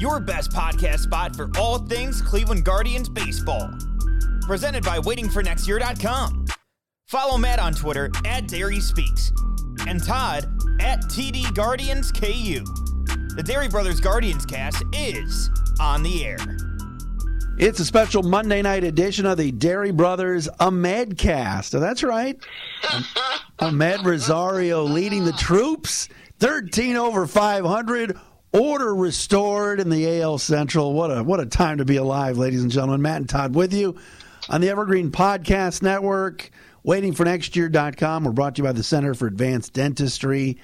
your best podcast spot for all things Cleveland Guardians baseball. Presented by waitingfornextyear.com. Follow Matt on Twitter at Dery Speaks and Todd at TD Guardians KU. The Dery Brothers Guardians cast is on the air. It's a special Monday night edition of the Dery Brothers Amed cast. Oh, that's right. Amed Rosario leading the troops. 13 over 500. Order restored in the AL Central. What a what a time to be alive, ladies and gentlemen. Matt and Todd with you on the Evergreen Podcast Network. Waiting for nextyear.com. We're brought to you by the Center for Advanced Dentistry.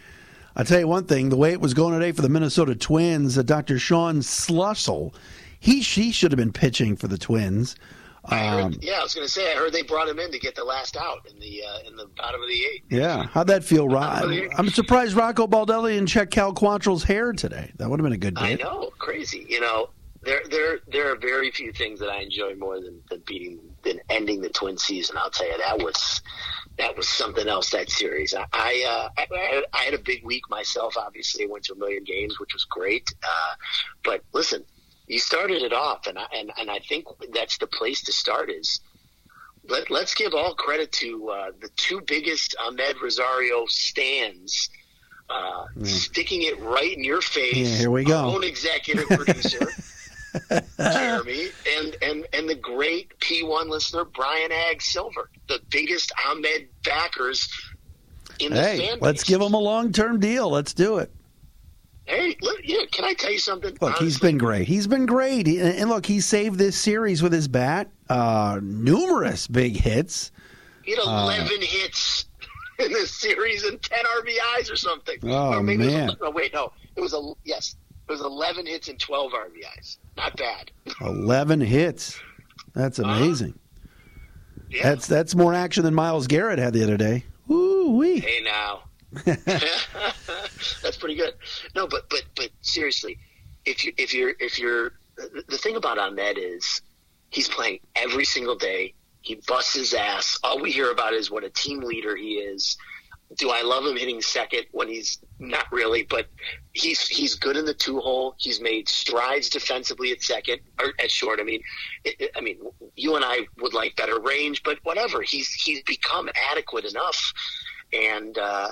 I'll tell you one thing the way it was going today for the Minnesota Twins, uh, Dr. Sean Slussel, he, she should have been pitching for the Twins. Heard, Um, yeah, I was going to say I heard they brought him in to get the last out in the uh, in the bottom of the eighth. Yeah, how'd that feel, Rob? I'm surprised Rocco Baldelli didn't check Cal Quantrill's hair today. That would have been a good I know, crazy. You know, there there there are very few things that I enjoy more than, than beating than ending the twin season. I'll tell you that was that was something else. That series. I I, uh, I, I had a big week myself. Obviously, I went to a million games, which was great. Uh, but listen, you started it off, and I, and and I think that's the place to start. Is let, let's give all credit to uh, the two biggest Amed Rosario stands. Uh, Sticking it right in your face. Yeah, here we go. Own executive producer, Jeremy, and, and, and the great P1 listener, Brian Ag Silver, the biggest Amed backers in the Hey, fan let's give him a long term deal. Let's do it. Hey, look, yeah, can I tell you something? Look, he's been great. He's been great. He- And look, he saved this series with his bat. Uh, numerous big hits. He had 11 hits in this series and 10 RBIs or something. Oh, or maybe It man. was, no, wait, no. It was a yes. It was 11 hits and 12 RBIs. Not bad. 11 hits. That's amazing. Yeah. That's that's more action than Myles Garrett had the other day. Woo wee. hey now. That's pretty good. No, but but but seriously, if you if you're if you're the thing about Amed is he's playing every single day. He busts his ass. All we hear about is what a team leader he is. Do I love him hitting second when he's not really, but he's he's good in the two hole. He's made strides defensively at second or at short. I mean, it- I mean, you and I would like better range, but whatever. He's he's become adequate enough, and uh,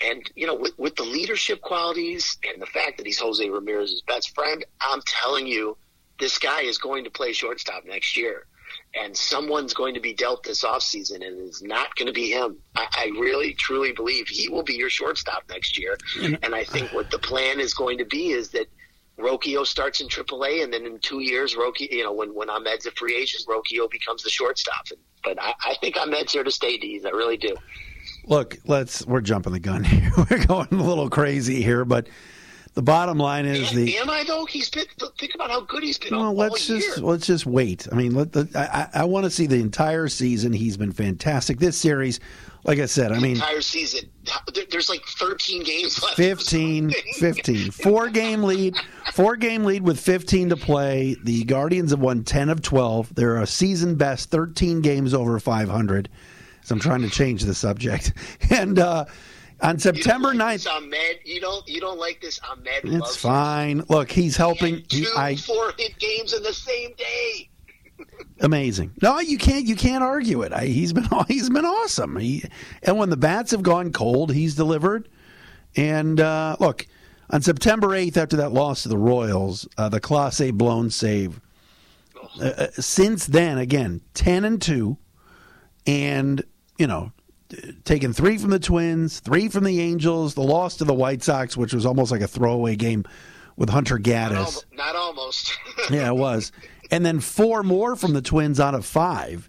and you know, with, with the leadership qualities and the fact that he's Jose Ramirez's best friend, I'm telling you, this guy is going to play shortstop next year. And someone's going to be dealt this offseason, and it's not going to be him. I, I really, truly believe he will be your shortstop next year. And I think what the plan is going to be is that Rocchio starts in AAA, and then in two years, Rocchio, you know, when when Amed's a free agent, Rocchio becomes the shortstop. But I, I think Amed's here to stay, D's. I really do. Look, let's we're jumping the gun here. We're going a little crazy here, but the bottom line is Am, the am I though? He's been. Think about how good he's been all, let's just year. let's just wait. I mean, let the, I, I want to see the entire season. He's been fantastic. This series, like I said, I mean, entire season. There's like 13 games left. or 15, 15. Four game lead, four game lead with 15 to play. The Guardians have won 10 of 12. They're a season best 13 games over 500. So I'm trying to change the subject. And uh, on You September like 9th, Amed, you don't. You don't like this Amed. it's loves fine. Look, he's helping. He- two I, four hit games in the same day. amazing. No, you can't you can't argue it. I, he's been he's been awesome. He, and when the bats have gone cold, he's delivered. And uh, look, on September eighth, after that loss to the Royals, uh, the Class A blown save. Uh, uh, since then, again, ten and two, and you know, taken three from the Twins, three from the Angels, the loss to the White Sox, which was almost like a throwaway game with Hunter Not, Gaddis. al- not almost. Yeah, it was. And then four more from the Twins out of five.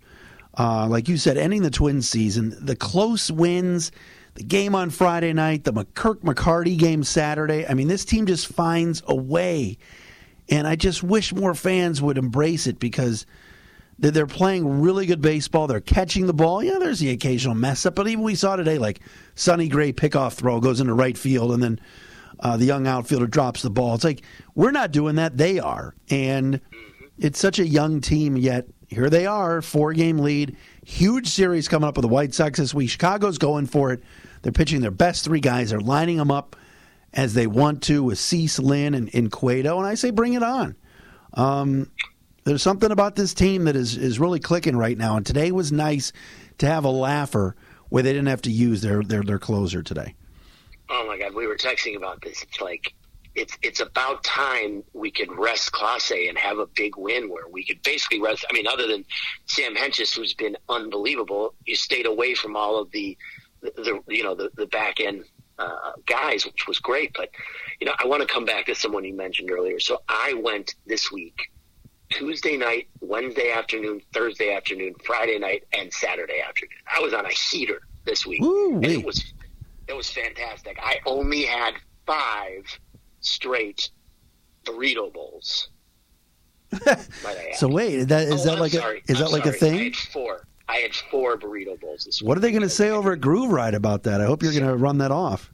Uh, like you said, ending the Twins season, the close wins, the game on Friday night, the McKirk McCarty game Saturday. I mean, this team just finds a way. And I just wish more fans would embrace it because they're, playing really good baseball. They're catching the ball. Yeah, there's the occasional mess up, but even we saw today, like Sonny Gray pickoff throw goes into right field, and then uh, the young outfielder drops the ball. It's like we're not doing that; they are, and it's such a young team. Yet here they are, four game lead, huge series coming up with the White Sox this week. Chicago's going for it. They're pitching their best three guys. They're lining them up as they want to with Cease, Lynn, and, and Cueto, and I say bring it on. Um, there's something about this team that is, is really clicking right now, and today was nice to have a laugher where they didn't have to use their, their, their closer today. Oh my God, we were texting about this. It's like it's it's about time we could rest Clase and have a big win where we could basically rest. I mean, other than Sam Hentges, who's been unbelievable, you stayed away from all of the, the, the you know the, the back end uh, guys, which was great. But you know, I want to come back to someone you mentioned earlier. So I went this week, Tuesday night, Wednesday afternoon, Thursday afternoon, Friday night, and Saturday afternoon. I was on a heater this week, and it was it was fantastic. I only had five straight burrito bowls. so wait, is that is oh, that I'm like sorry. a is I'm that like sorry. a thing? I had four. I had four burrito bowls this week. What are they going to say over at Groove Ride about that? I hope you're going to run that off.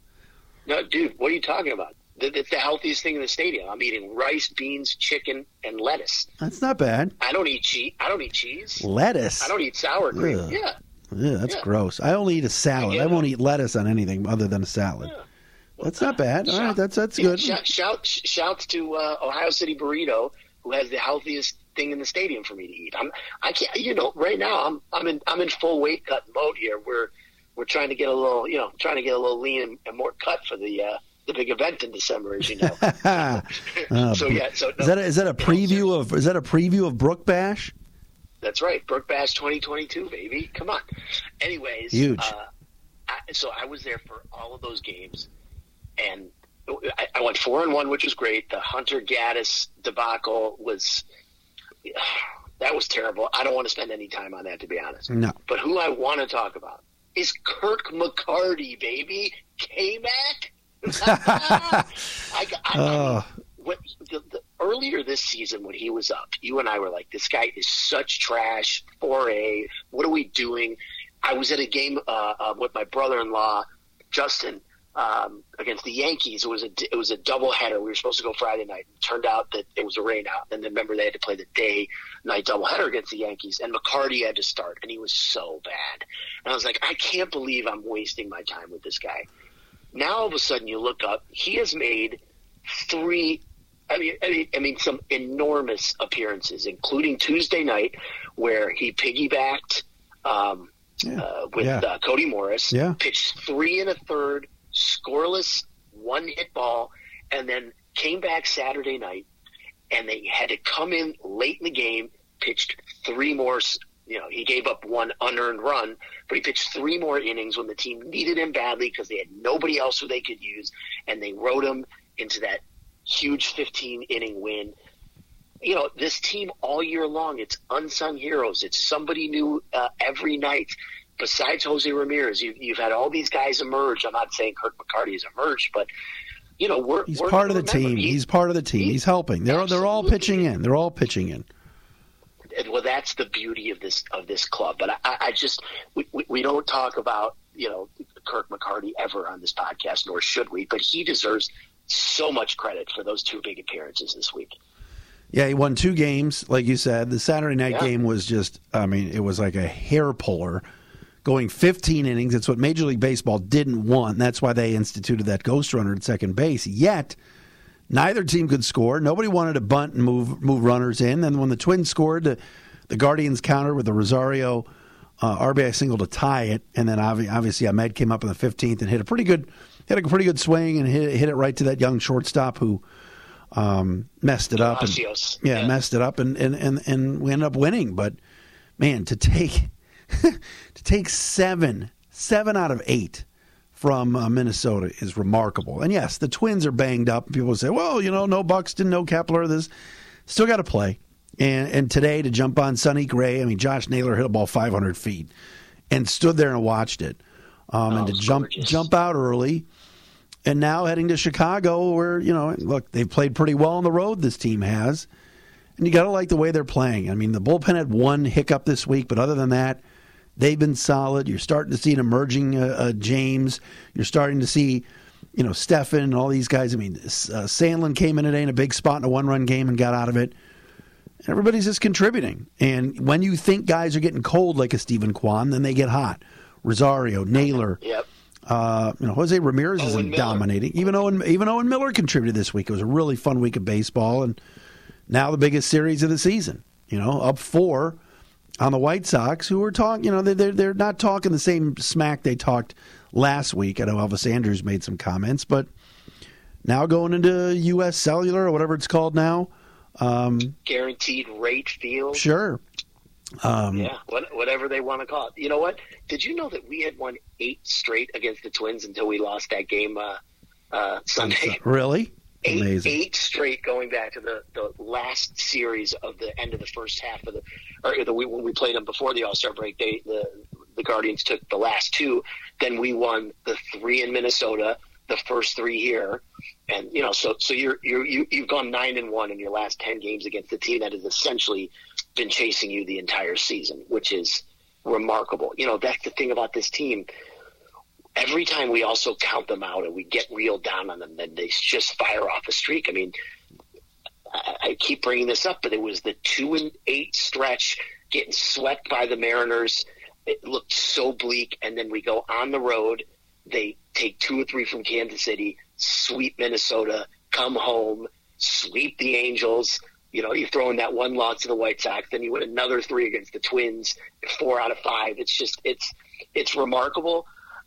No, dude, what are you talking about? It's the healthiest thing in the stadium. I'm eating rice, beans, chicken, and lettuce. That's not bad. I don't eat cheese. I don't eat cheese. Lettuce. I don't eat sour cream. Ugh. Yeah. Yeah, that's Yeah. gross. I only eat a salad. Yeah. I won't eat lettuce on anything other than a salad. That's not bad. All right, that's that's Yeah, good. Shout, shout, shouts to uh, Ohio City Burrito, who has the healthiest thing in the stadium for me to eat. I'm, I can't, you know, right now I'm, I'm in, I'm in full weight cut mode here. We're, we're trying to get a little, you know, trying to get a little lean and, and more cut for the, uh, the big event in December, as you know. Uh, so yeah, so is that a, is that a preview of is that a preview of Brook Bash? That's right, Brook Bash 2022, baby. Come on. Anyways, Huge. Uh, I, so I was there for all of those games, and I, I went four and one, which was great. The Hunter Gaddis debacle was that was terrible. I don't want to spend any time on that, to be honest. No. But who I want to talk about is Kirk McCarty, baby. K-Mac. I, I, I, Oh. what, the, the, earlier this season when he was up, you and I were like, "This guy is such trash." 4A. What are we doing? I was at a game uh, uh, with my brother-in-law, Justin, um, against the Yankees. It was a it was a doubleheader. We were supposed to go Friday night. It turned out that it was a rain out. And then remember they had to play the day night doubleheader against the Yankees. And McCarty had to start, and he was so bad. And I was like, I can't believe I'm wasting my time with this guy. Now all of a sudden you look up, he has made three. I mean, I mean, I mean, some enormous appearances, including Tuesday night, where he piggybacked um, uh, with Yeah. uh, Cody Morris, Yeah. pitched three and a third, scoreless, one hit ball, and then came back Saturday night, and they had to come in late in the game, pitched three more. You know, he gave up one unearned run, but he pitched three more innings when the team needed him badly because they had nobody else who they could use, and they rode him into that huge 15 inning win. You know, this team all year long, it's unsung heroes. It's somebody new uh, every night. Besides Jose Ramirez, you, you've had all these guys emerge. I'm not saying Kirk McCarty has emerged, but you know, we're He's we're part of the team. he- He's part of the team. He's helping. They're they're all pitching in. They're all pitching in. And, well, that's the beauty of this of this club. But I, I just we, we, we don't talk about you know Kirk McCarty ever on this podcast, nor should we. But he deserves so much credit for those two big appearances this week. Yeah, he won two games, like you said. The Saturday night Yeah. game was just, I mean, it was like a hair puller, going 15 innings. It's what Major League Baseball didn't want. That's why they instituted that ghost runner at second base. Yet, neither team could score. Nobody wanted to bunt and move move runners in. Then when the Twins scored, the, the Guardians countered with the Rosario uh, RBI single to tie it, and then obvi- obviously Amed came up in the 15th and hit a pretty good hit a pretty good swing and hit hit it right to that young shortstop who um, messed it up. And, yeah, Yeah. messed it up, and, and, and, and we ended up winning. But man, to take to take seven seven out of eight from uh, Minnesota is remarkable. And yes, the Twins are banged up. People say, well, you know, no Buxton, no Kepler. This still got to play. And and today to jump on Sonny Gray, I mean Josh Naylor hit a ball 500 feet and stood there and watched it. Um, Oh, and to jump gorgeous. jump out early, and now heading to Chicago, where you know, look, they've played pretty well on the road. This team has, and you got to like the way they're playing. I mean, the bullpen had one hiccup this week, but other than that, they've been solid. You're starting to see an emerging uh, uh, James. You're starting to see, you know, Stephan and all these guys. I mean, uh, Sandlin came in today in a big spot in a one-run game and got out of it. Everybody's just contributing, and when you think guys are getting cold like a Steven Kwan, then they get hot. Rosario, Naylor, Yep. uh, you know, Jose Ramirez Owen isn't Miller. dominating. Even Owen, even Owen Miller contributed this week. It was a really fun week of baseball, and now the biggest series of the season. You know, up four on the White Sox, who are talking. You know, they're they're not talking the same smack they talked last week. I know Elvis Andrus made some comments, but now going into U.S. Cellular or whatever it's called now. Um, Guaranteed rate field. sure. Um, Yeah, what, whatever they want to call it. You know what? Did you know that we had won eight straight against the Twins until we lost that game uh, uh, Sunday? Really? Eight, eight straight going back to the, the last series of the end of the first half of the, or the when we played them before the All Star break. They the the Guardians took the last two. Then we won the three in Minnesota, the first three here, and you know so so you're you're you, you've gone nine and one in your last ten games against the team that has essentially been chasing you the entire season, which is remarkable. You know that's the thing about this team every time we also count them out and we get reeled down on them, then they just fire off a streak. I mean, I, I keep bringing this up, but it was the two and eight stretch getting swept by the Mariners. It looked so bleak, and then we go on the road. They take two or three from Kansas City, sweep Minnesota, come home, sweep the Angels. You know, you throw in that one loss to the White Sox, then you win another three against the Twins, four out of five. It's just it's it's remarkable.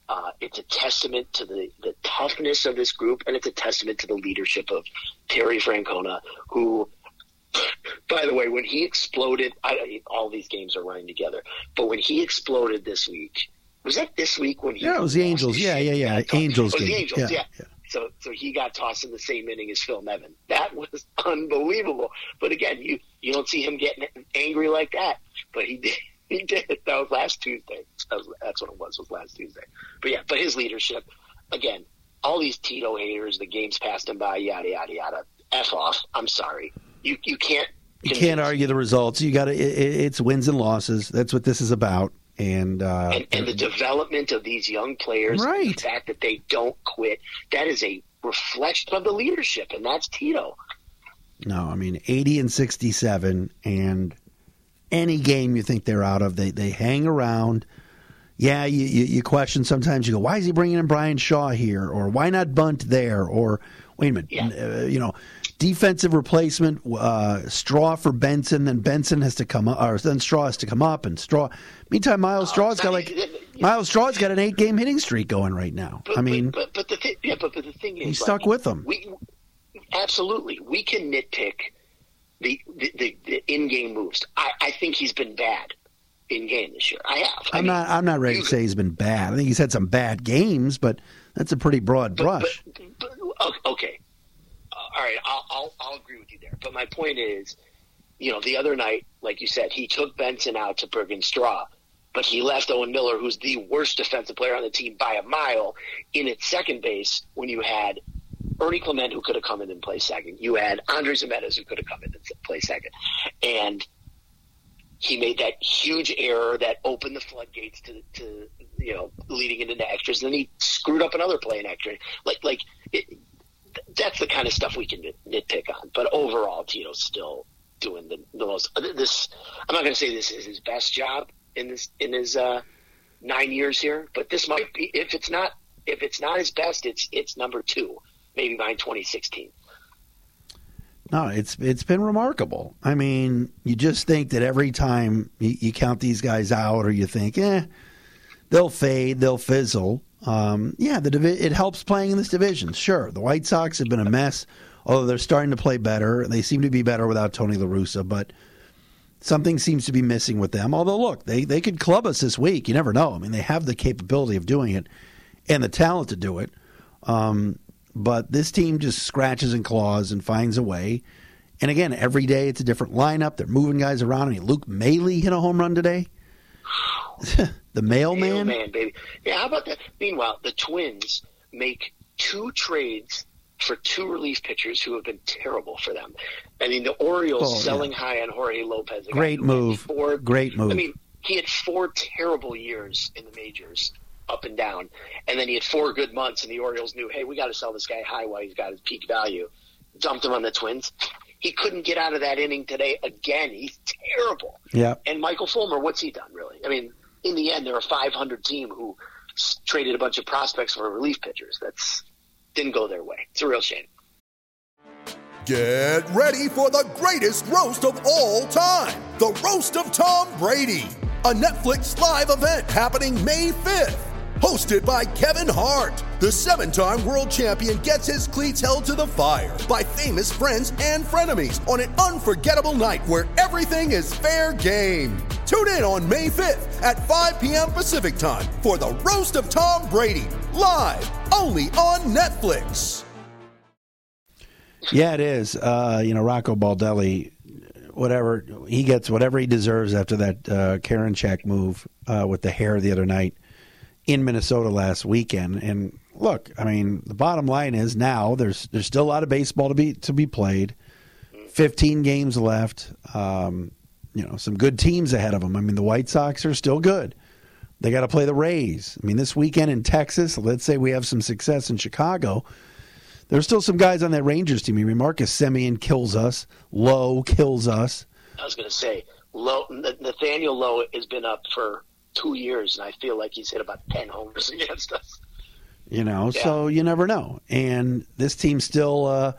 Uh, it's a testament to the, the toughness of this group, and it's a testament to the leadership of Terry Francona, who, by the way, when he exploded, I, all these games are running together, but when he exploded this week, was that this week when he? Yeah, it was the Angels. Yeah, yeah, yeah. Angels Oh, the game. Angels. Yeah, Yeah. yeah. So, so he got tossed in the same inning as Phil Nevin. That was unbelievable. But again, you you don't see him getting angry like that. But he did. He did. That was last Tuesday. That's what it was. Was last Tuesday. But yeah, but his leadership. Again, all these Tito haters. The games passed him by. Yada yada yada. F off. I'm sorry. You you can't. You can't argue the results. You got to. It, it's wins and losses. That's what this is about. And uh, and, and the development of these young players, Right. the fact that they don't quit, that is a reflection of the leadership, and that's Tito. no, I mean eighty and sixty-seven, and any game you think they're out of, they they hang around. Yeah, you, you, you question sometimes. You go, why is he bringing in Bryan Shaw here, or why not Bunt there, or wait a minute, Yeah. uh, you know, defensive replacement, uh, Straw for Benson, then Benson has to come up, or then Straw has to come up, and Straw. Meantime, Myles Straw's got like Myles Straw's got an eight-game hitting streak going right now. But, I mean, but, but, but the thing, yeah, but, but the thing is, He's like, stuck with them. We absolutely we can nitpick the the, the, the in-game moves. I, I think he's been bad in game this year. I have. I I'm mean, not. I'm not ready to say he's been bad. I think he's had some bad games, but that's a pretty broad brush. But, but, okay, all right, I'll, I'll I'll agree with you there. But my point is, you know, the other night, like you said, he took Benson out to Bergen Straw, but he left Owen Miller, who's the worst defensive player on the team by a mile, in at second base when you had Ernie Clement, who could have come in and play second. You had Andres Gimenez, who could have come in and play second, and he made that huge error that opened the floodgates to, to you know leading into extras. And then he screwed up another play in extra. Like like it, that's the kind of stuff we can nit- nitpick on. But overall, Tito's still doing the, the most. This I'm not going to say this is his best job in this in his uh, nine years here, but this might be if it's not if it's not his best, it's it's number two, maybe behind 2016. No, it's it's been remarkable. I mean, you just think that every time you, you count these guys out, or you think, eh, they'll fade, they'll fizzle. Um, yeah, the divi- it helps playing in this division. Sure, the White Sox have been a mess, although they're starting to play better. They seem to be better without Tony La Russa, but something seems to be missing with them. Although, look, they they could club us this week. You never know. I mean, they have the capability of doing it and the talent to do it. Um, but this team just scratches and claws and finds a way. And again, every day it's a different lineup. They're moving guys around. I mean, Luke Maley hit a home run today. the mailman. man, baby. Yeah, how about that? Meanwhile, the Twins make two trades for two relief pitchers who have been terrible for them. I mean, the Orioles Oh, yeah. selling high on Jorge Lopez. Great move. Four, Great move. I mean, he had four terrible years in the majors, up and down, and then he had four good months, and the Orioles knew, hey, we got to sell this guy high while he's got his peak value. Dumped him on the Twins. He couldn't get out of that inning today again. He's terrible. Yeah. And Michael Fulmer, what's he done really? I mean, in the end, they're a 500 team who traded a bunch of prospects for relief pitchers. That's didn't go their way. It's a real shame. Get ready for the greatest roast of all time the Roast of Tom Brady, a Netflix live event happening May 5th. Hosted by Kevin Hart, the seven time world champion gets his cleats held to the fire by famous friends and frenemies on an unforgettable night where everything is fair game. Tune in on May 5th at 5 p.m. Pacific time for the Roast of Tom Brady, live only on Netflix. Yeah, it is. Uh, you know, Rocco Baldelli, whatever he gets, whatever he deserves after that uh, Karen check move uh, with the hair the other night in Minnesota last weekend. And look, I mean, the bottom line is now there's there's still a lot of baseball to be to be played. Fifteen games left. Um, you know, some good teams ahead of them. I mean, the White Sox are still good. They got to play the Rays. I mean, this weekend in Texas, let's say we have some success in Chicago. There's still some guys on that Rangers team. I mean, Marcus Semien kills us. Lowe kills us. I was going to say, Lowe, Nathaniel Lowe has been up for two years, and I feel like he's hit about 10 homers against us. You know, Yeah. so you never know. And this team still, uh,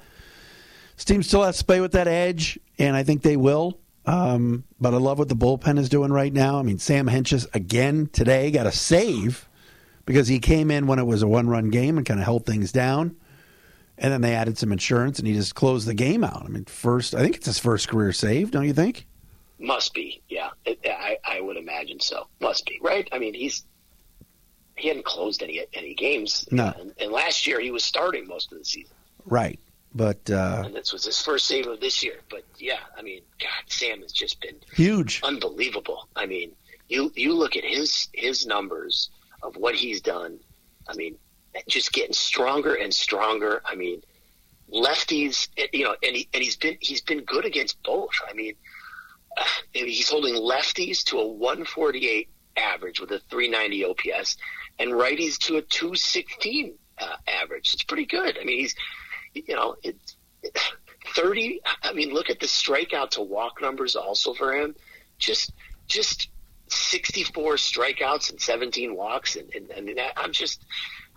this team still has to play with that edge, and I think they will. Um, but I love what the bullpen is doing right now. I mean, Sam Hentges again today got a save because he came in when it was a one-run game and kind of held things down. And then they added some insurance, and he just closed the game out. I mean, first, I think it's his first career save, don't you think? Must be, yeah. It, I, I would imagine so. Must be, right? I mean, he's he hadn't closed any any games. No. And, and last year he was starting most of the season. Right. But uh, And this was his first save of this year. But yeah, I mean, God, Sam has just been huge. unbelievable. I mean, you you look at his his numbers of what he's done. I mean, just getting stronger and stronger. I mean, lefties, you know, and he and he's been he's been good against both. I mean, he's holding lefties to a 148 average with a 390 OPS, and righties to a 216 uh, average. It's pretty good. I mean, he's you know it's. 30 i mean look at the strikeout to walk numbers also for him just just 64 strikeouts and 17 walks and, and, and that, i'm just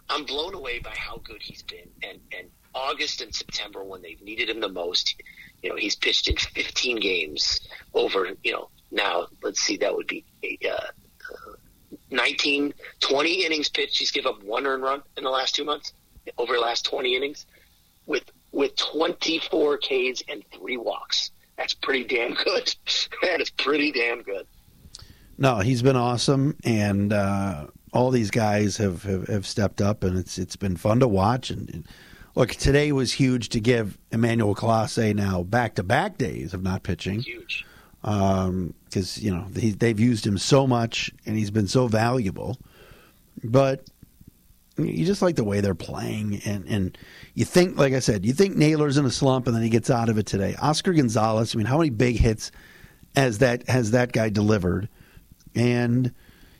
i'm blown away by how good he's been and and august and september when they've needed him the most you know he's pitched in 15 games over you know now let's see that would be uh, uh, 19 20 innings pitched he's given up one earned run in the last two months over the last 20 innings with with 24 Ks and three walks. That's pretty damn good. that is pretty damn good. No, he's been awesome, and uh, all these guys have, have, have stepped up, and it's it's been fun to watch. And, and look, today was huge to give Emmanuel Clase now back to back days of not pitching Huge. Um, because you know he, they've used him so much, and he's been so valuable. But you just like the way they're playing, and and you think, like I said, you think Naylor's in a slump, and then he gets out of it today. Oscar Gonzalez. I mean, how many big hits has that has that guy delivered? And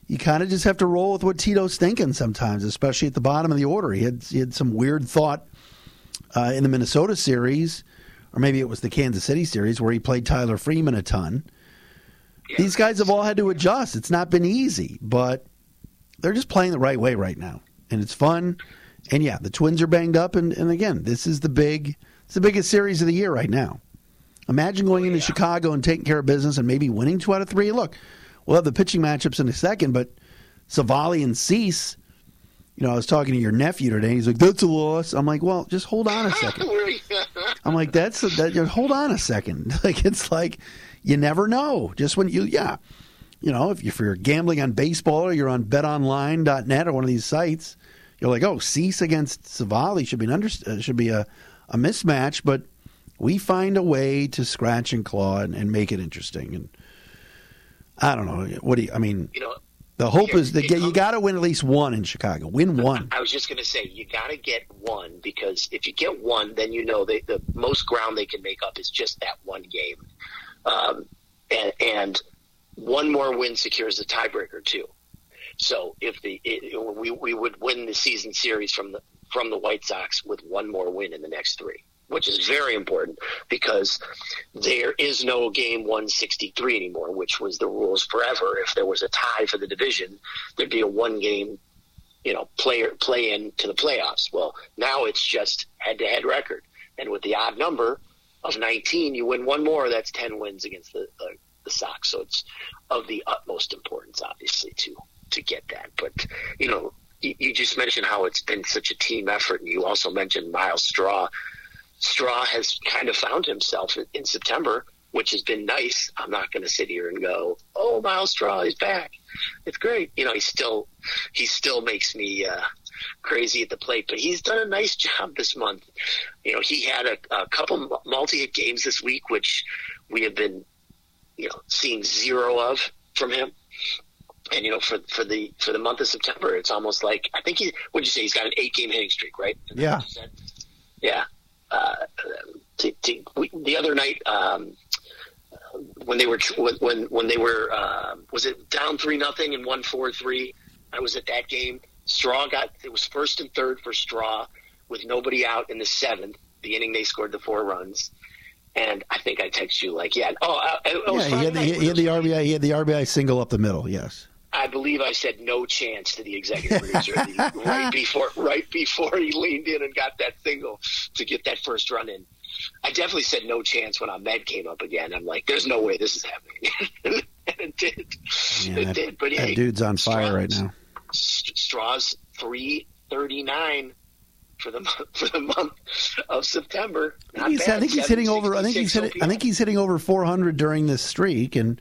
you kind of just have to roll with what Tito's thinking sometimes, especially at the bottom of the order. He had he had some weird thought uh, in the Minnesota series, or maybe it was the Kansas City series where he played Tyler Freeman a ton. These guys have all had to adjust. It's not been easy, but they're just playing the right way right now, and it's fun. And yeah, the Twins are banged up, and, and again, this is the big, it's the biggest series of the year right now. Imagine going into Chicago and taking care of business and maybe winning two out of three. Look, we'll have the pitching matchups in a second, but Civale and Cease. You know, I was talking to your nephew today. He's like, "That's a loss." I'm like, "Well, just hold on a second. I'm like, "That's a, that." Hold on a second. Like, it's like you never know. Just when you, yeah, you know, if, you, if you're gambling on baseball or you're on BetOnline.net or one of these sites, you're like, "Oh, Cease against Civale should be an under, uh, should be a a mismatch." But we find a way to scratch and claw and, and make it interesting. And I don't know. What do you? I mean, You know, the hope is that you got to win at least one in Chicago. Win one. I was just going to say you got to get one because if you get one, then you know they, the most ground they can make up is just that one game, um, and, and one more win secures the tiebreaker too. So if the it, we we would win the season series from the from the White Sox with one more win in the next three, which is very important because there is no game 163 anymore, which was the rules forever. If there was a tie for the division, there'd be a one game you know, player play in to the playoffs. Well, now it's just head to head record, and with the odd number of 19, you win one more. That's 10 wins against the the, the Sox. So it's of the utmost importance, obviously, to to get that. But you know, you, you just mentioned how it's been such a team effort, and you also mentioned Myles Straw. Straw has kind of found himself in, in September, which has been nice. I'm not going to sit here and go, "Oh, Myles Straw is back." It's great. You know, he still he still makes me uh, crazy at the plate, but he's done a nice job this month. You know, he had a, a couple multi-hit games this week, which we have been, you know, seeing zero of from him. And you know, for for the for the month of September, it's almost like I think he. What'd you say? He's got an eight-game hitting streak, right? Yeah. what you said? Yeah. Uh, to, to, we, the other night, um, when they were when when, they were uh, was it down three nothing and one four three. I was at that game. Straw got it was first and third for Straw with nobody out in the seventh. The inning they scored the four runs, and I think I text you like, yeah, oh, uh, was Yeah, he had, the, night he had the RBI. He had the RBI single up the middle. Yes. I believe I said no chance to the executive producer right before right before he leaned in and got that single to get that first run in. I definitely said no chance when Amed came up again. I'm like, there's no way this is happening, and it did. Yeah, it that, did. But that hey, dude's on fire right Straws- now. Straws three thirty nine for the month, for the month of September. He's, bad. I think he's hitting over. I think he's 766 hitting. I think he's hitting over 400 during this streak, and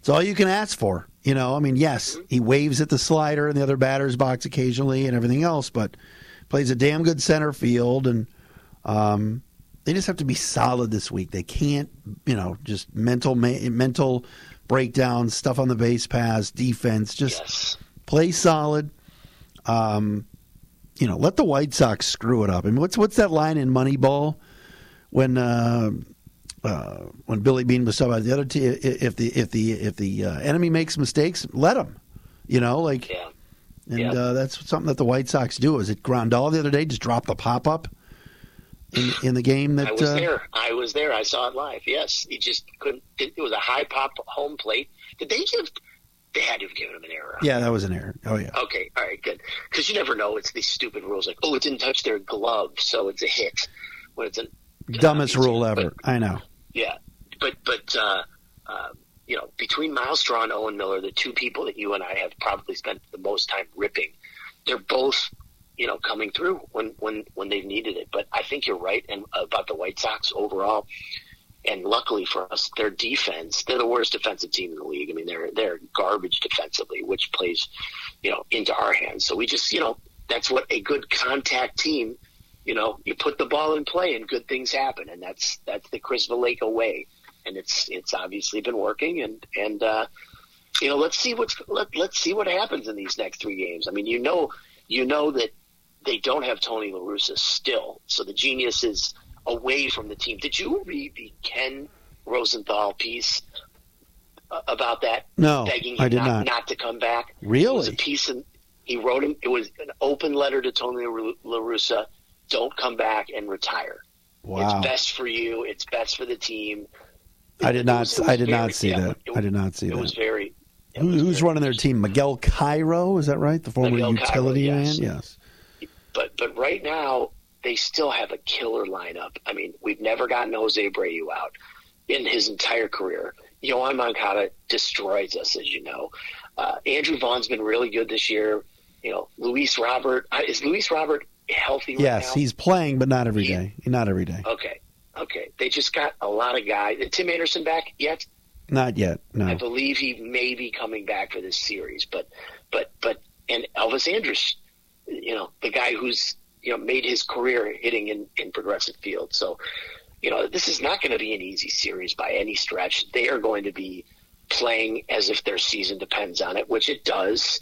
it's all you can ask for. You know, I mean, yes, he waves at the slider and the other batter's box occasionally and everything else, but plays a damn good center field, and um, they just have to be solid this week. They can't, you know, just mental mental breakdowns, stuff on the base paths, defense. Just Yes. play solid. Um, you know, let the White Sox screw it up. I mean, what's what's that line in Moneyball when uh, uh, when Billy Beane was talking about the other team? If the if the if the uh, enemy makes mistakes, let them. You know, like, Yeah. and Yeah. uh, that's something that the White Sox do. Is it Grandal the other day just dropped the pop up in in the game that I was uh, there. I was there. I saw it live. Yes, he just couldn't. It was a high pop home plate. Did they give? They had to have given him an error. Yeah, that was an error. Oh yeah. Okay. All right. Good. Because you never know. It's these stupid rules like, oh, it didn't touch their glove, so it's a hit. When it's an Dumbest rule But- ever. I know. Yeah, but but uh, uh, you know, between Myles Straw and Owen Miller, the two people that you and I have probably spent the most time ripping, they're both you know coming through when when when they've needed it. But I think you're right and about the White Sox overall. And luckily for us, their defense, they're the worst defensive team in the league. I mean, they're they're garbage defensively, which plays, you know, into our hands. So we just, you know, that's what a good contact team you know, you put the ball in play and good things happen, and that's that's the Chris Valaika way, and it's it's obviously been working, and and uh, you know, let's see what's let let's see what happens in these next three games. I mean, you know, you know that they don't have Tony La Russa still, so the genius is away from the team. Did you read the Ken Rosenthal piece uh, about that? No, begging him I did not, not. not to come back. Really? It was a piece, and he wrote him. It was an open letter to Tony La Russa. Don't come back and retire. Wow. It's best for you. It's best for the team. I did not. was- I did very- not see yeah, that. it- I did not see It that. was very. it Who, was who's very running their team? Miguel Cairo, is that right? The former Miguel Cairo, utility yes. man. Yes. But but right now they still have a killer lineup. I mean, we've never gotten Jose Abreu out in his entire career. Yoan Moncada destroys us, as you know. Uh, Andrew Vaughn's been really good this year. You know, Luis Robert uh, is Luis Robert healthy right Yes, now? he's playing, but not every day. Not every day. Okay, okay. They just got a lot of guys. Is Tim Anderson back yet? Not yet. No. I believe he may be coming back for this series, but but but and Elvis Andrus, you know, the guy who's you know made his career hitting in in progressive field. So you know, this is not going to be an easy series by any stretch. They are going to be playing as if their season depends on it, which it does.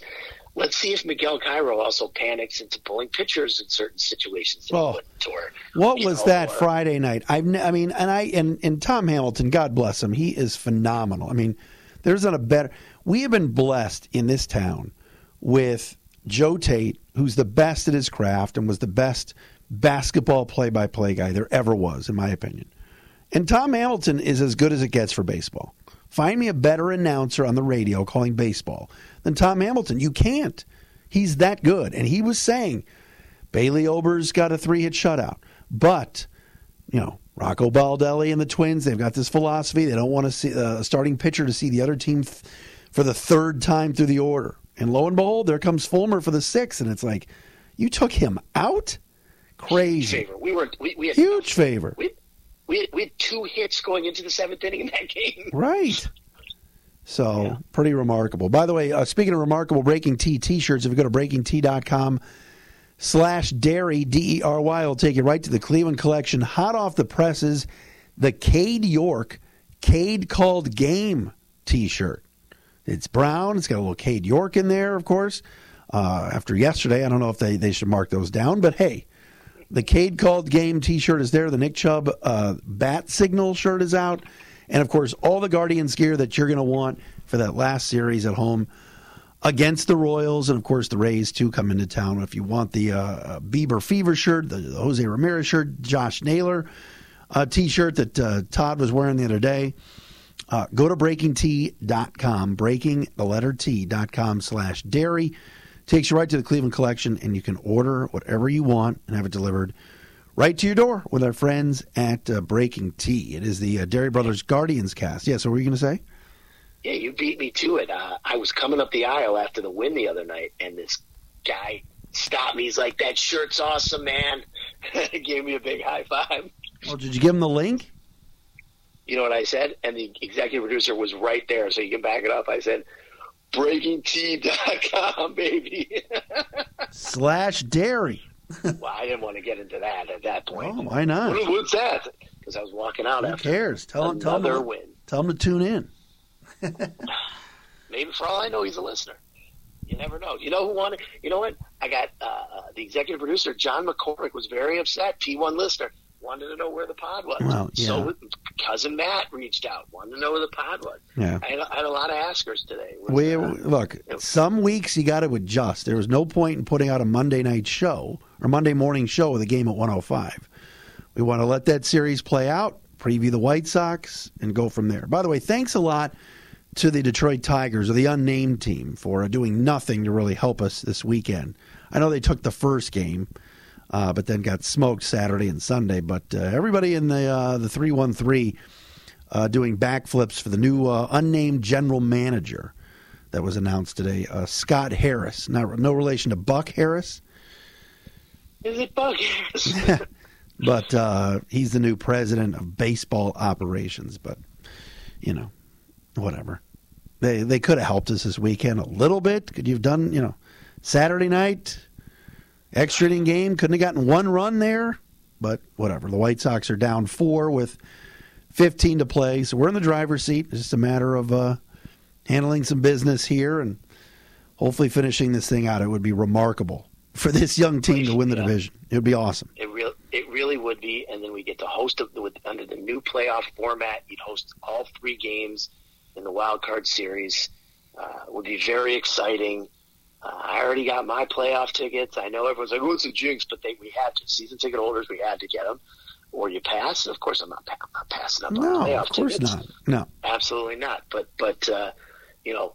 Let's see if Miguel Cairo also panics into pulling pitchers in certain situations. Oh. or, What was know, that or- Friday night? I've, I mean, and I and, and Tom Hamilton, God bless him, he is phenomenal. I mean, there's not a better. We have been blessed in this town with Joe Tate, who's the best at his craft and was the best basketball play-by-play guy there ever was, in my opinion. And Tom Hamilton is as good as it gets for baseball. Find me a better announcer on the radio calling baseball than Tom Hamilton. You can't. He's that good. And he was saying Bailey Ober's got a three hit shutout. But, you know, Rocco Baldelli and the Twins, they've got this philosophy. They don't want to see uh, a starting pitcher to see the other team th- for the third time through the order. And lo and behold, there comes Fulmer for the sixth. And it's like, you took him out? Crazy. favor. We were we, we had Huge favor. We, we, we had two hits going into the seventh inning in that game. Right. So pretty remarkable. By the way, uh, speaking of remarkable BreakingT t-shirts, if you go to breakingt.com slash dery, D-E-R-Y, it'll take you right to the Cleveland collection, hot off the presses, the Cade York Cade Called Game t-shirt. It's brown. It's got a little Cade York in there, of course. Uh, after yesterday, I don't know if they, they should mark those down, but hey, the Cade Called Game t shirt is there. The Nick Chubb uh, Bat Signal shirt is out. And of course, all the Guardians gear that you're going to want for that last series at home against the Royals. And of course, the Rays too come into town. If you want the uh, Bieber Fever shirt, the, Jose Ramirez shirt, Josh Naylor uh, t shirt that uh, Todd was wearing the other day. Uh, go to breakingt.com, breaking the letter T.com slash dery. Takes you right to the Cleveland collection, and you can order whatever you want and have it delivered right to your door with our friends at uh, BreakingT. It is the uh, Dery Brothers Guardians cast. Yeah, so what were you going to say? Yeah, you beat me to it. Uh, I was coming up the aisle after the win the other night, and this guy stopped me. He's like, "That shirt's awesome, man!" Gave me a big high five. Well, did you give him the link? You know what I said? And the executive producer was right there, so you can back it up. I said, "BreakingT.com, baby." Slash Dery. well, I didn't want to get into that at that point. Oh, why not? What- what's that? Because I was walking out Who after cares? Tell him, tell him, win. tell him to tune in. Maybe for all I know, he's a listener. You never know. You know who wanted? You know what? I got uh, the executive producer, John McCormick, was very upset. P1 listener wanted to know where the pod was. Well, yeah. So cousin Matt reached out, wanted to know where the pod was. Yeah. I had, I had a lot of askers today. We uh, look. Some weeks you got to adjust. There was no point in putting out a Monday night show or Monday morning show with a game at 105. We want to let that series play out, preview the White Sox, and go from there. By the way, thanks a lot to the Detroit Tigers or the unnamed team for doing nothing to really help us this weekend. I know they took the first game, uh, but then got smoked Saturday and Sunday. But uh, everybody in the uh, the three one three uh, doing backflips for the new uh, unnamed general manager that was announced today, uh, Scott Harris. Not no relation to Buck Harris, Is it but uh, he's the new president of baseball operations. But you know, whatever. They they could have helped us this weekend a little bit. Could you have done you know Saturday night extra inning game? Couldn't have gotten one run there, but whatever. The White Sox are down four with 15 to play, so we're in the driver's seat. It's just a matter of uh, handling some business here and hopefully finishing this thing out. It would be remarkable for this young team to win the Yeah. division. It would be awesome. It real it really would be, and then we get to host it with under the new playoff format. You'd host all three games in the wild card series. Uh, would be very exciting. Uh, I already got my playoff tickets. I know everyone's like, "Oh, it's a jinx," but they we had to. Season ticket holders, we had to get them. Or you pass. Of course, I'm not, I'm not passing up on No, playoff of course tickets. not. No. Absolutely not. But but uh, you know,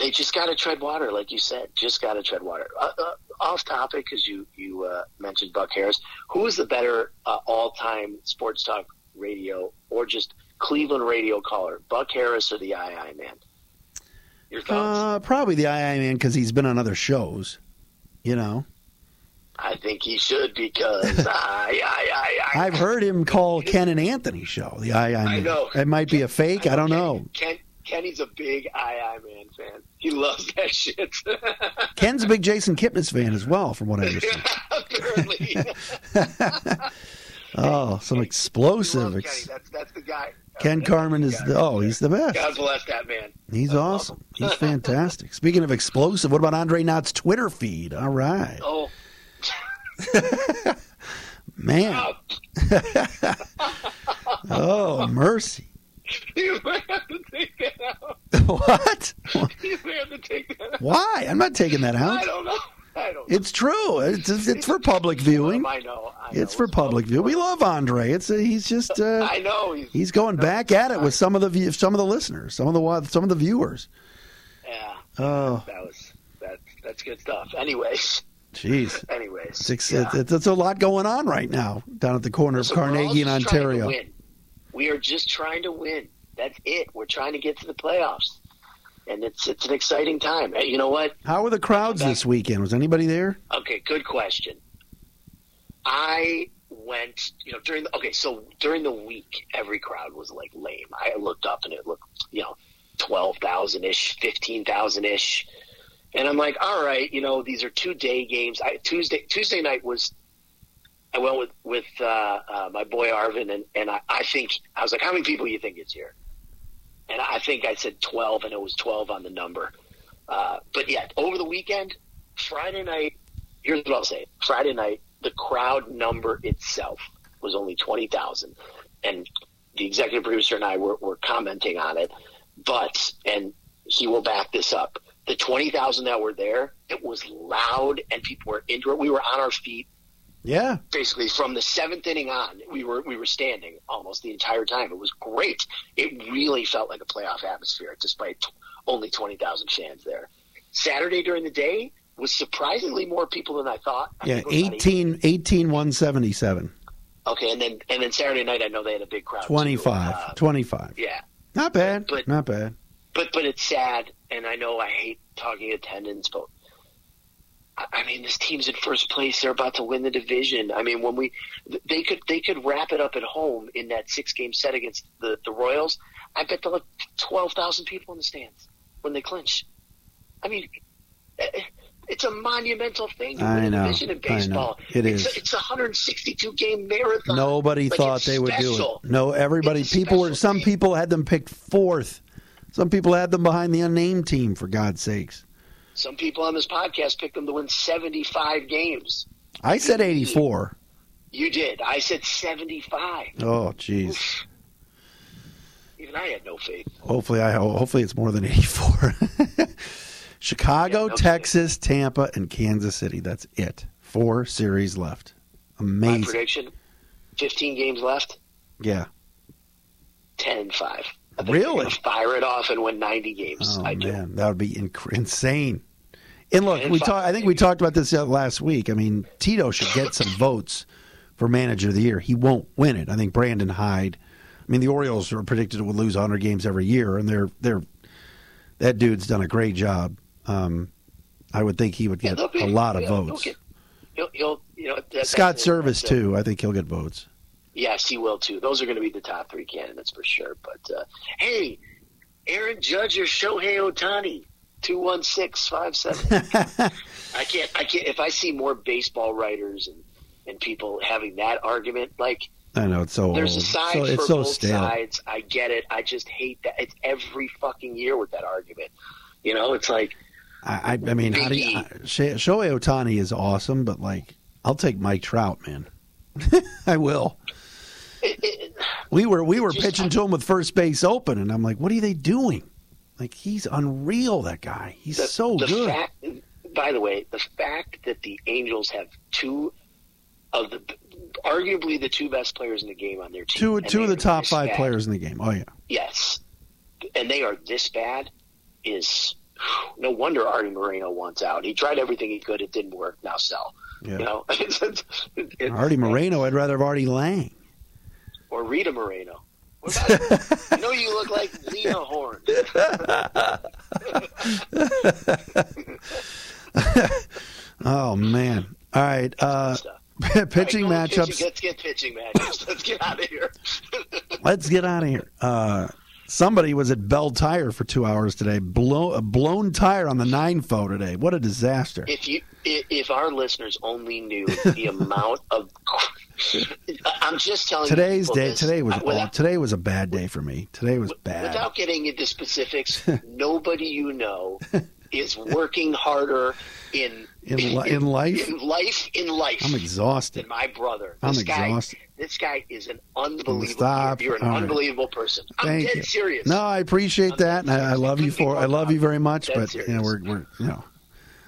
They just got to tread water, like you said. Just got to tread water. Uh, uh, off topic, because you you uh, mentioned Buck Harris. Who is the better uh, all time sports talk radio or just Cleveland radio caller, Buck Harris or the II man? Your thoughts? Uh, probably the II man because he's been on other shows. You know, I think he should because I, I, I, I, I've heard him call Ken and Anthony show the II man. I know. It might be a fake. I don't know. Ken, Kenny's a big II man fan. He loves that shit. Ken's a big Jason Kipnis fan as well, from what I understand. Apparently. Oh, some explosive. Ex- Kenny. That's that's the guy. Ken Carman is the, oh, he's the best. God bless that man. He's awesome. He's fantastic. Speaking of explosive, what about Andre Knott's Twitter feed? All right, Oh, man. oh, mercy. you have to take that out. What? You may have to take that out. Why? I'm not taking that out. I don't know. I don't know. It's true. It's it's for public viewing. I know. I know. It's for public view. We love Andre. It's a, he's just uh, I know. He's, he's going back at it with some of the view- some of the listeners, some of the some of the viewers. yeah. Oh, That was that. That's good stuff. Anyways. jeez. Anyways. It's, yeah. it's, it's a lot going on right now down at the corner of So Carnegie to Ontario. We are just trying to win. That's it. We're trying to get to the playoffs, and it's it's an exciting time. Hey, you know what? How were the crowds this weekend? Was anybody there? Okay, good question. I went, you know, during the okay, so during the week, every crowd was like lame. I looked up and it looked, you know, twelve thousand ish, fifteen thousand ish, and I'm like, all right, you know, these are two day games. I, Tuesday Tuesday night was. I went with with uh, uh, my boy Arvin, and and I, I think I was like, how many people you think is here? And I think I said twelve, and it was twelve on the number. Uh, but yeah, over the weekend, Friday night, here's what I'll say. Friday night, the crowd number itself was only 20,000. And the executive producer and I were, were commenting on it. But, and he will back this up, the 20,000 that were there, it was loud and people were into it. We were on our feet Yeah. basically from the seventh inning on, we were we were standing almost the entire time. It was great. It really felt like a playoff atmosphere, despite t- only twenty thousand fans there. Saturday during the day was surprisingly more people than I thought. I Yeah, think it was about 18, 18 177. Okay, and then and then Saturday night, I know they had a big crowd. too. 25. Uh, 25. yeah, Not bad. But- Not bad. but but it's sad, and I know I hate talking attendance, but I- mean this team's in first place. They're about to win the division. I mean when we they could they could wrap it up at home in that six game set against the the Royals. I bet they'll have twelve thousand people in the stands when they clinch. I mean. eh, It's a monumental thing to I win a know. division in I know. It it's is. A, it's a 162 game marathon. Nobody Like, thought they would do it. No, everybody. It's People were. Some game. people had them picked fourth. Some people had them behind the unnamed team. For God's sakes, Some people on this podcast picked them to win 75 games. I said eighty-four. You did. I said 75. Oh, jeez. Even I had no faith. Hopefully, I hopefully it's more than eighty-four. Chicago, Yeah, no Texas, Tampa, and Kansas City. That's it. Four series left. My Amazing. prediction 15 games left, Yeah. 10 5. I think Really? Fire it off and win 90 games. Oh I do. man, that would be inc- insane. And look, we talked. I think we talked about this uh, last week. I mean, Tito should get some votes for manager of the year. He won't win it. I think Brandon Hyde. I mean, the Orioles are predicted to lose 100 games every year, and they're they're that dude's done a great job. Um, I would think he would get they'll be- a lot of he'll votes. get- He'll, he'll, you know, that- Scott that's it. Servais too. I think he'll get votes. Yes, he will too. Those are going to be the top three candidates for sure. But uh, hey, Aaron Judge or Shohei Ohtani, two one six five seven. I can't. I can't. If I see more baseball writers and and people having that argument, like I know it's so there's a old. side so, for it's so both stale. sides. I get it. I just hate that. It's every fucking year with that argument. You know, it's like I, I, I mean, how do you, Biggie. uh, Shohei Ohtani is awesome, but like, I'll take Mike Trout, man. I will. it, it, We were we were Just- pitching to him with first base open, and I'm like, what are they doing? Like he's unreal. That guy. He's the, so the good. Fact, by the way, the fact that the Angels have two of the arguably the two best players in the game on their team, two two of the top five bad, players in the game. Oh yeah. yes, and they are this bad is no wonder Arte Moreno wants out. He tried everything he could. It didn't work. Now sell. Yeah. You know, It's- it's- it's- Arte Moreno, I'd rather have Artie Lange. or Rita Moreno. What about, you know, you look like Lena Horne. Oh man! All right, uh, pitching All right, matchups. Pitching. Let's get pitching matchups. Let's get out of here. Let's get out of here. Uh, somebody was at Belle Tire for two hours today. Blow, a blown tire on the nine foe today. What a disaster! if you if, our listeners only knew the amount of I'm just telling Today's you day. this, Today was uh, without, today was a bad day for me. Today was bad. without getting into specifics nobody you know is working harder in In li- in life? in life in life I'm exhausted. my brother I'm this guy exhausted. this guy is an unbelievable Stop. you're, an All right. unbelievable person I'm Thank dead you. serious No, I appreciate I'm that, and I, I love you for. I love you very much, Dead but you know we're we're you know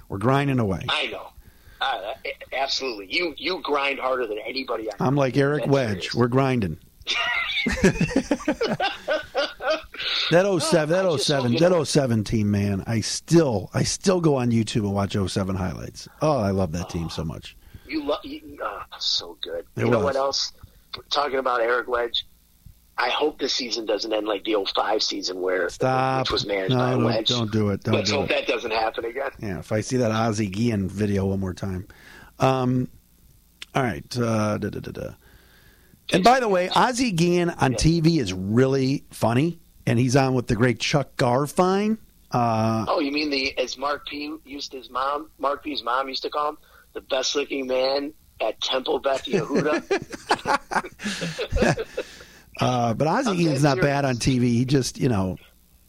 we're grinding away. I know uh, absolutely you you grind harder than anybody I know. I'm like Eric Wedge. serious. We're grinding. that 07, that I 07, that 07 team, man. I still, I still go on YouTube and watch 07 highlights. Oh, I love that team so much. You love oh, so good. It you know what else? Talking about Eric Wedge, I hope this season doesn't end like the 05 season where Stop. which was managed no, by don't, Wedge. don't do it. Don't Let's do hope it. that doesn't happen again. Yeah, if I see that Ozzie Guillen video one more time. Um, all right. Uh, da, da, da, da. And by the way, Ozzie Guillen on TV is really funny, and he's on with the great Chuck Garfien. Uh, Oh, you mean the as Mark P used his mom, Mark P's mom used to call him, the best looking man at Temple Beth Yehuda. uh, but Ozzy I'm Guillen's not bad on TV. He just, you know,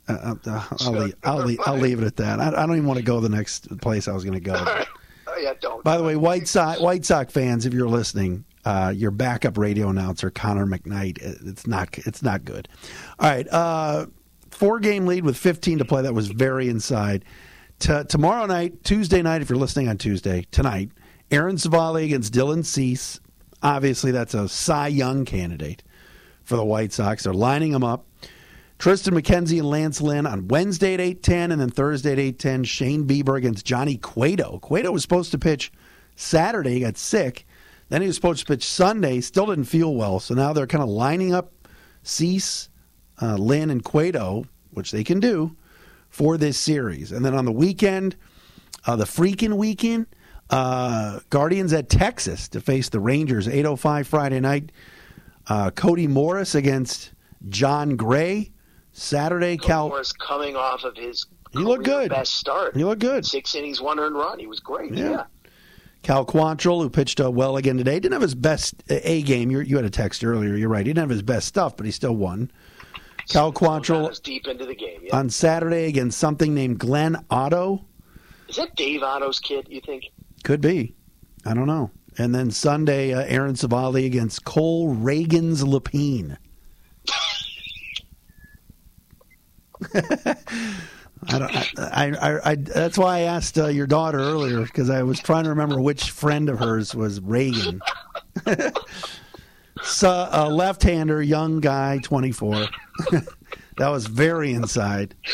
uh, uh, I'll, leave, I'll, leave, I'll leave it at that. I, I don't even want to go the next place I was going to go. oh yeah, don't. By the way, White Sox, White Sox fans, if you're listening, uh, your backup radio announcer Connor McKnight, it's not it's not good. All right, uh, four game lead with 15 to play. That was very inside. T- tomorrow night, Tuesday night, if you're listening on Tuesday tonight, Aaron Civale against Dylan Cease. Obviously, that's a Cy Young candidate for the White Sox. They're lining them up. Triston McKenzie and Lance Lynn on Wednesday at 8:10 and then Thursday at 8:10 Shane Bieber against Johnny Cueto. Cueto was supposed to pitch Saturday, got sick. Then he was supposed to pitch Sunday, still didn't feel well. So now they're kind of lining up Cease, uh, Lynn and Cueto, which they can do for this series. And then on the weekend, uh, the freaking weekend, uh, Guardians at Texas to face the Rangers 8:05 Friday night. Uh, Cody Morris against Jon Gray. Saturday, Cal. Morris coming off of his He looked good. best start. He looked good. Six innings, one earned run. He was great. Yeah. Yeah. Cal Quantrill, who pitched uh, well again today, didn't have his best uh, A game. you you had a text earlier. You're right. He didn't have his best stuff, but he still won. Cal Quantrill deep into the game. Yeah. on Saturday against something named Glenn Otto. Is that Dave Otto's kid? You think? Could be. I don't know. And then Sunday, uh, Aaron Civale against Cole Reagan's Lapine. I don't. I, I, I, that's why I asked uh, your daughter earlier because I was trying to remember which friend of hers was Reagan. so, a left-hander, young guy, twenty-four. that was very inside.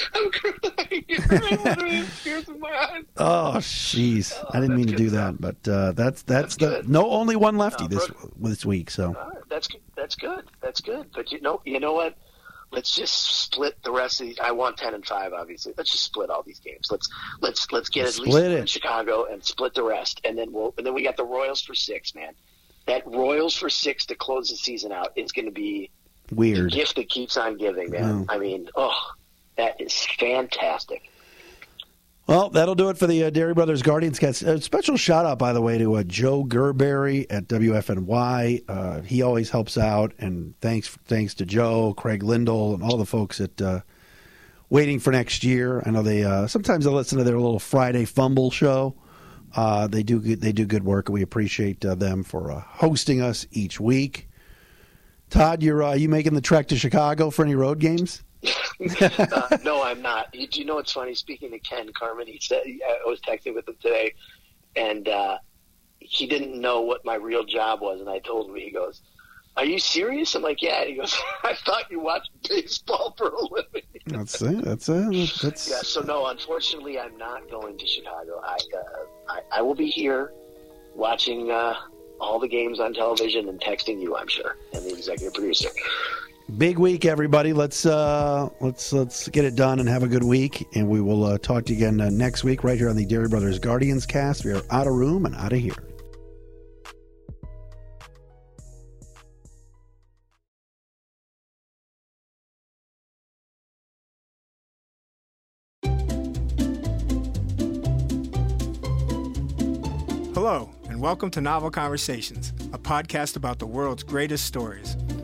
Oh, jeez! I didn't mean to do that, but uh, that's that's, the no only one lefty this this week. So that's. That's good. That's good. But you know, you know what? Let's just split the rest of these. I want ten and five, obviously. Let's just split all these games. Let's let's let's get at least it. in Chicago and split the rest, and then we'll and then we got the Royals for six, man. That Royals for six to close the season out is going to be the weird. gift that keeps on giving, man. Mm. I mean, oh, that is fantastic. Well, that'll do it for the uh, Dery Brothers Guardians cast. A special shout out, by the way, to uh, Joe Gerberry at WFNY. Uh, he always helps out, and thanks thanks to Joe, Craig Lyndall, and all the folks at uh, Waiting for Next Year. I know they uh, sometimes I listen to their little Friday Fumble show. Uh, they do good, they do good work, and we appreciate them for hosting us each week. Todd, you're you making the trek to Chicago for any road games? uh, no, I'm not. You, do you know what's funny? Speaking to Ken Carman, he said I was texting with him today, and uh, he didn't know what my real job was, and I told him. He goes, Are you serious? I'm like, Yeah. He goes, I thought you watched baseball for a living. That's it. That's it. That's Yeah, so no, unfortunately, I'm not going to Chicago. I uh, I, I will be here watching uh, all the games on television and texting you, I'm sure, and the executive producer. Big week, everybody. Let's uh, let's let's get it done and have a good week. And we will uh, talk to you again uh, next week right here on the Dery Brothers Guardians Cast. We are out of room and out of here. Hello, and welcome to Novel Conversations, a podcast about the world's greatest stories.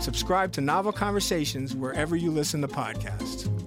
Subscribe to Novel Conversations wherever you listen to podcasts.